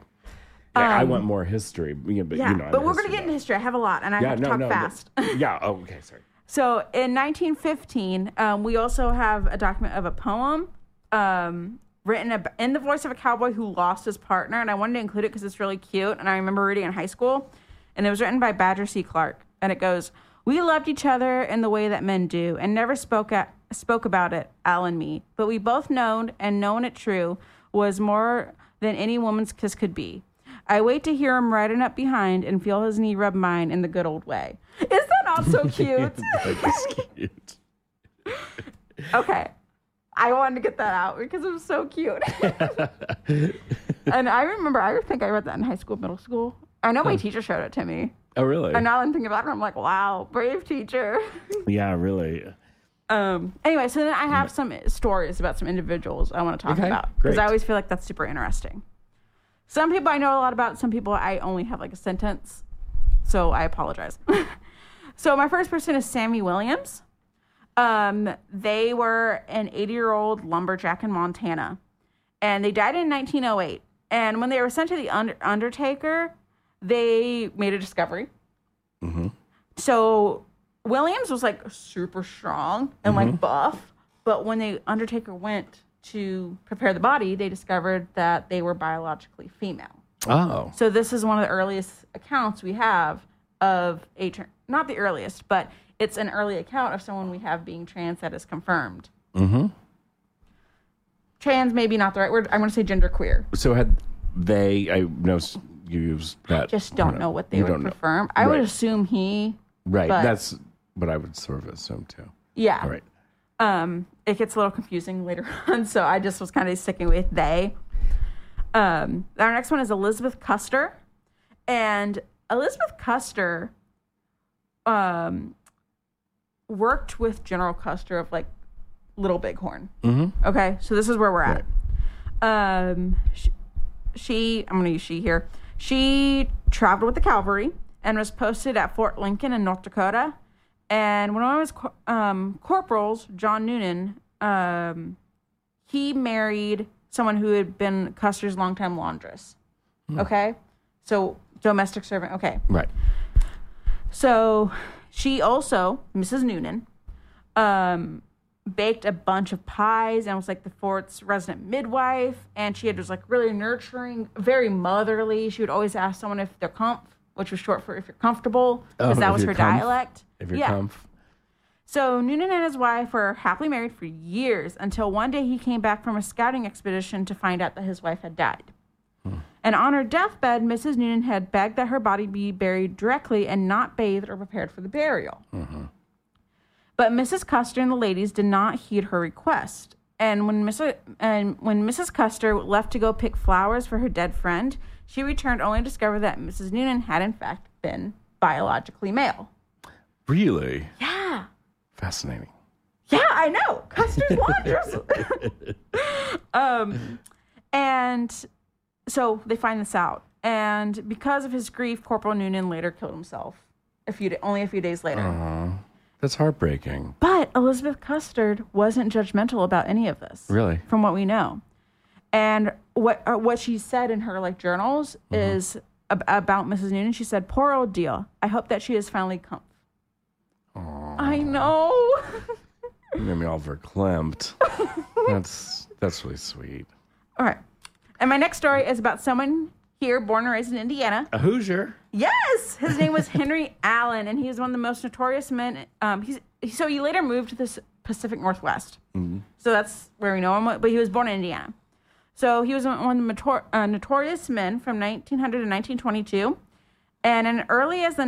Yeah, I want more history. Yeah, but Um, Yeah, you know, but we're going to get into history. I have a lot, and I Yeah, have to no, talk no, fast. no. yeah. Oh, okay. Sorry. So in 1915, um, we also have a document of a poem um, written ab- in the voice of a cowboy who lost his partner, and I wanted to include it because it's really cute, and I remember reading it in high school, and it was written by Badger C. Clark, and it goes, "We loved each other in the way that men do, and never spoke at, spoke about it, Al and me, but we both known and known it true was more than any woman's kiss could be." I wait to hear him riding up behind and feel his knee rub mine in the good old way. Is that not so cute? That is cute. Okay. I wanted to get that out because it was so cute. and I remember, I think I read that in high school, middle school. I know my teacher showed it to me. Oh, really? And now I'm thinking about it, I'm like, wow, brave teacher. Yeah, really. um. Anyway, so then I have some stories about some individuals I want to talk Okay, about because. I always feel like that's super interesting. Some people I know a lot about. Some people I only have like a sentence, so I apologize. so my first person is Sammy Williams. Um, they were an 80 year old lumberjack in Montana, and they died in 1908. And when they were sent to the under- Undertaker, they made a discovery. So Williams was like super strong and like buff, but when the Undertaker went to prepare the body, they discovered that they were biologically female. Oh. So this is one of the earliest accounts we have of a tr- not the earliest, but it's an early account of someone we have being trans that is confirmed. Mm-hmm. Trans maybe not the right word. I'm going to say genderqueer. So had they? I know you used that. Just don't know what they You would confirm. I would assume he. Right. That's what I would sort of assume too. Yeah. All right. Um it gets a little confusing later on so i just was kind of sticking with they. Um our next one is elizabeth custer and elizabeth custer um worked with general custer of like little bighorn. Mm-hmm. okay so this is where we're at. Um she, she i'm gonna use she here. She traveled with the cavalry and was posted at fort lincoln in north dakota and when I was um, corporals, John Noonan, um, he married someone who had been Custer's longtime laundress. Okay, so domestic servant. Okay, Right. so she also, Mrs. Noonan, um, baked a bunch of pies and was like the fort's resident midwife. And she had was like really nurturing, very motherly. She would always ask someone if they're comf, which was short for if you're comfortable, oh, because Oh, that was her comf? dialect. If you're yeah. comf. So Noonan and his wife were happily married for years until one day he came back from a scouting expedition to find out that his wife had died. Hmm. And on her deathbed, Mrs. Noonan had begged that her body be buried directly and not bathed or prepared for the burial. Mm-hmm. But Mrs. Custer and the ladies did not heed her request. And when Mrs. and when Mrs. Custer left to go pick flowers for her dead friend, she returned only to discover that Mrs. Noonan had in fact been biologically male. Really Yeah. fascinating. Yeah, I know. Custer's laundress. um, and so they find this out, and because of his grief, Corporal Noonan later killed himself. A few only a few days later. That's heartbreaking. But Elizabeth Custer wasn't judgmental about any of this. Really? from what we know. And what uh, what she said in her like journals is ab- about Mrs. Noonan. She said, "Poor old deal. I hope that she is finally come." I know. You made me all verklempt. that's that's really sweet. All right. And my next story is about someone here born and raised in Indiana. A Hoosier. Yes, his name was Henry Allen, and he was one of the most notorious men. Um, he's so he later moved to the Pacific Northwest, so that's where we know him. But he was born in Indiana, so he was one of the uh, notorious men from 1900 to 1922, and in early as the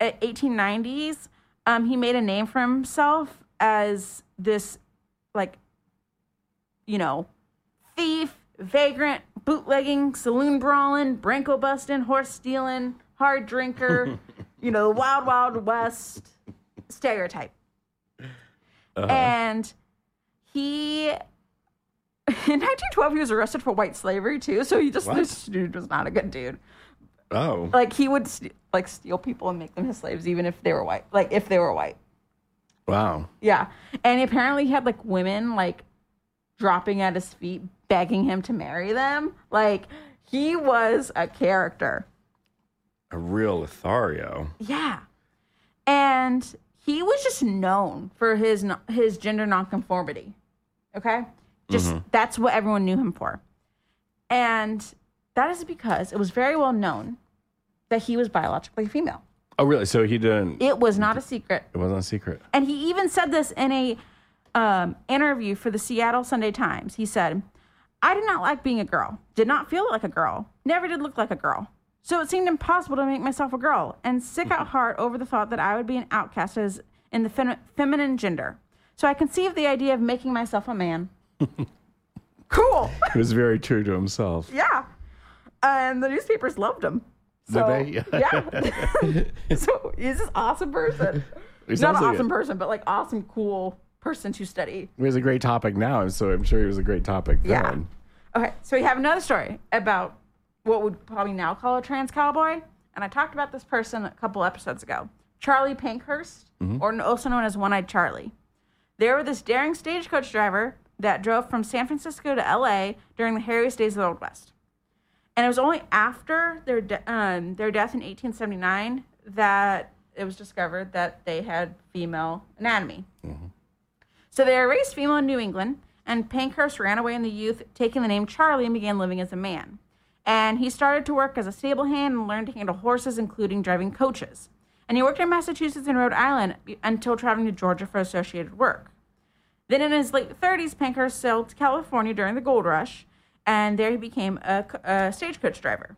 uh, 1890s, um, he made a name for himself as this, like, you know, thief, vagrant, bootlegging, saloon brawling, bronco busting, horse stealing, hard drinker, you know, wild, wild west stereotype. And he, in 1912, he was arrested for white slavery too. So he just, What? this dude was not a good dude. Oh. Like he would st- like steal people and make them his slaves, even if they were white. Like if they were white. Wow. Yeah. And apparently he had like women like dropping at his feet, begging him to marry them. Like he was a character. A real Lothario. Yeah. And he was just known for his his gender nonconformity. Okay? Just that's what everyone knew him for. And that is because it was very well known that he was biologically female. Oh, really? So he didn't. It was not a secret. It wasn't a secret. And he even said this in a um, interview for the Seattle Sunday Times. He said, I did not like being a girl, did not feel like a girl, never did look like a girl. So it seemed impossible to make myself a girl and sick at heart over the thought that I would be an outcast as in the fem- feminine gender. So I conceived the idea of making myself a man. cool. He was very true to himself. Yeah. And the newspapers loved him. So, they? yeah. so he's this awesome person. He's Not an awesome person, but like awesome, cool person to study. He was a great topic now, so I'm sure he was a great topic then. Yeah. Okay, so we have another story about what we would probably now call a trans cowboy. And I talked about this person a couple episodes ago. Charlie Pankhurst, mm-hmm. or also known as One Eyed Charlie. They were this daring stagecoach driver that drove from San Francisco to LA during the harriest days of the Old West. And it was only after their de- um, their death in 1879 that it was discovered that they had female anatomy. So they were raised female in New England, and Pankhurst ran away in the youth, taking the name Charlie, and began living as a man. And he started to work as a stable hand and learned to handle horses, including driving coaches. And he worked in Massachusetts and Rhode Island until traveling to Georgia for associated work. Then in his late 30s, Pankhurst sailed to California during the gold rush, and there he became a, a stagecoach driver.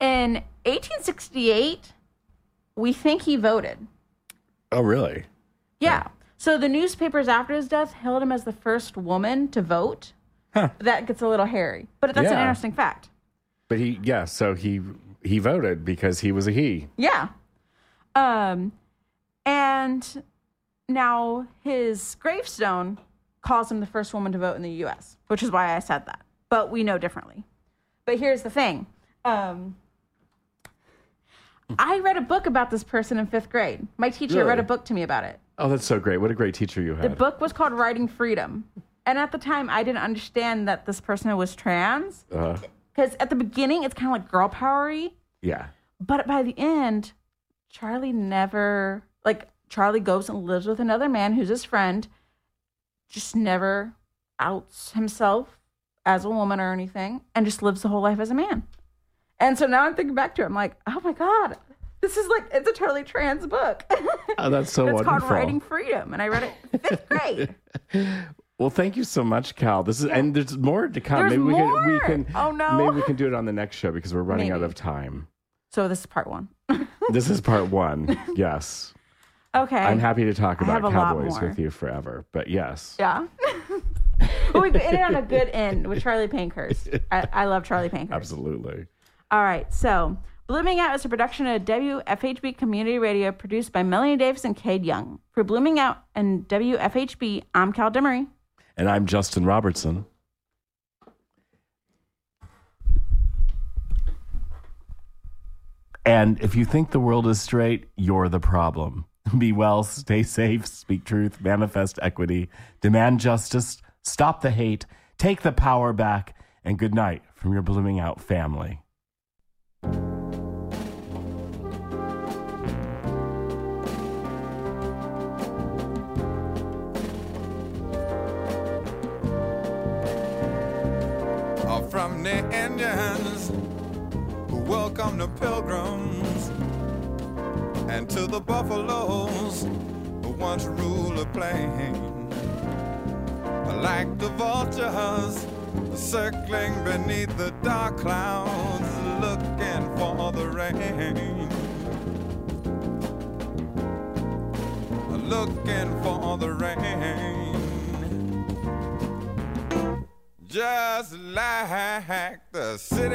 In 1868, we think he voted. Oh, really? Yeah. So the newspapers after his death hailed him as the first woman to vote. That gets a little hairy, but that's an interesting fact. But he, yeah, so he he voted because he was a he. Yeah. Um, and now his gravestone calls him the first woman to vote in the U.S., which is why I said that. But we know differently. But here's the thing. Um, I read a book about this person in fifth grade. My teacher read a book to me about it. Oh, that's so great. What a great teacher you had. The book was called Riding Freedom. And at the time, I didn't understand that this person was trans. Uh, Because at the beginning, it's kind of like girl powery. yeah. But by the end, Charlie never, like, Charlie goes and lives with another man who's his friend, just never outs himself as a woman or anything, and just lives the whole life as a man. And so now I'm thinking back to it. I'm like, oh my God, this is like, it's a totally trans book. Oh, that's so it's wonderful. called Riding Freedom. And I read it fifth grade. Well, thank you so much, Kal. This is and there's more to come. There's maybe we can we can Oh, no. maybe we can do it on the next show because we're running out of time. so this is part one. This is part one. Yes. Okay. I'm happy to talk about have a lot cowboys with you forever. But yes. Yeah. we ended on a good end with Charlie Pankhurst. I, I love Charlie Pankhurst. Absolutely. All right. So, BloomingOUT is a production of WFHB Community Radio produced by Melanie Davis and Cade Young. For BloomingOUT and WFHB, I'm Kal Demery. And I'm Justin Robertson. And if you think the world is straight, you're the problem. Be well, stay safe, speak truth, manifest equity, demand justice, stop the hate, take the power back, and good night from your BloomingOUT family. from the Indians welcome the pilgrims and to the buffaloes who once ruled the plain. Like the vultures circling beneath the dark clouds looking for the rain. Looking for the rain just like the cities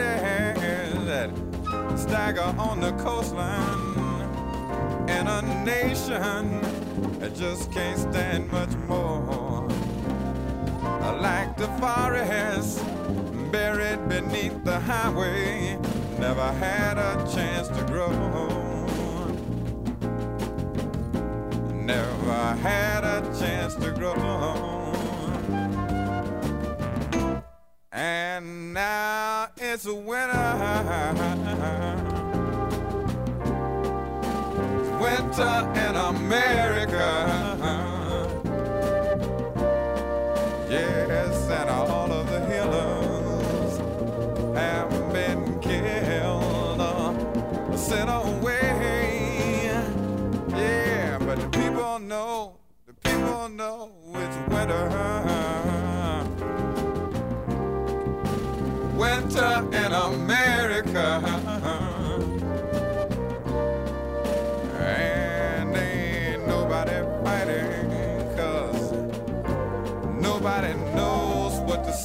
that stagger on the coastline in a nation that just can't stand much more. Like the forest buried beneath the highway, never had a chance to grow. Never had a chance to grow. And now it's winter. Winter in America. Yes, and all of the healers have been killed or sent away. Yeah, but the people know, the people know it's winter winter in America.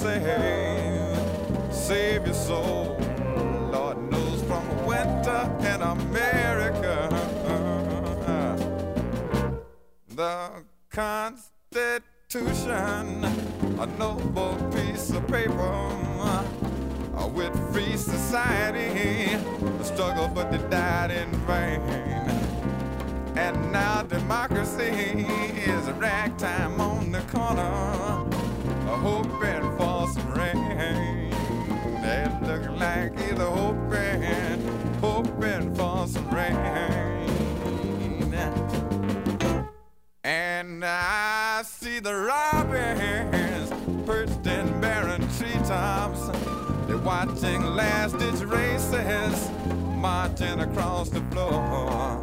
Say. Save your soul, Lord knows from winter in America. The Constitution, a noble piece of paper with free society. The struggle, but they died in vain. And now democracy is a ragtime on the corner, hoping for some rain. They look like he's hoping, hoping for some rain. And I see the robins perched in barren treetops. They're watching last ditch races marching across the floor.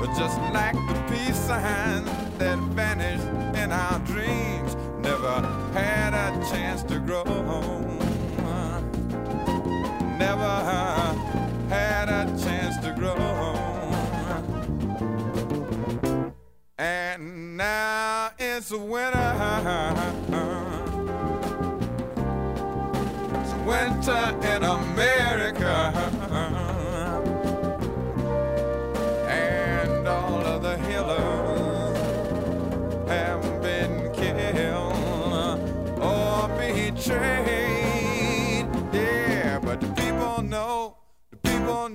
But just like the peace sign that vanished in our dreams, had a chance to grow. Home, never had a chance to grow. Home, and now it's winter. It's winter in America.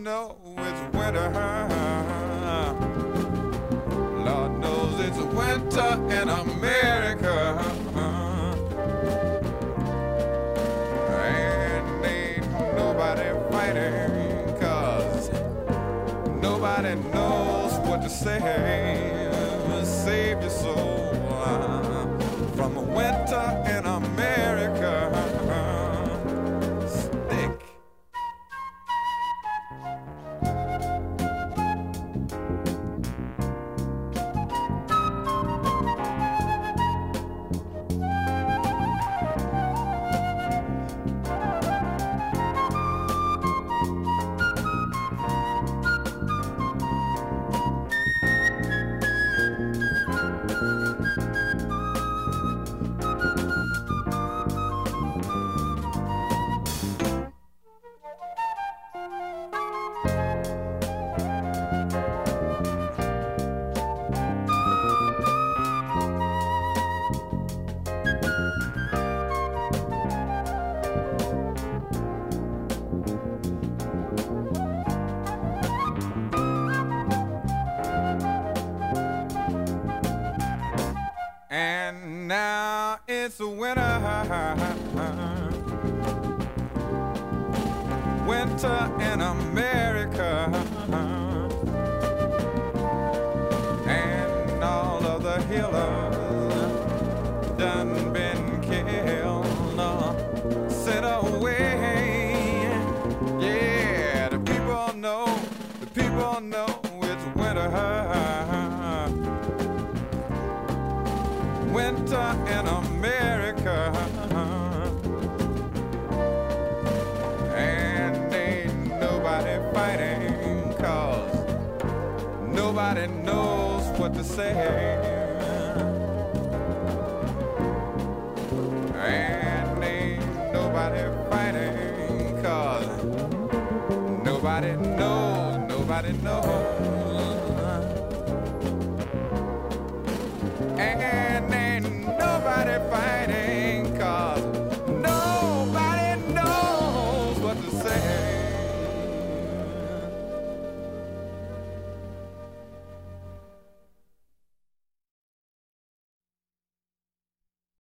Know it's winter. Lord knows it's winter in America. And ain't nobody fighting cause nobody knows what to say.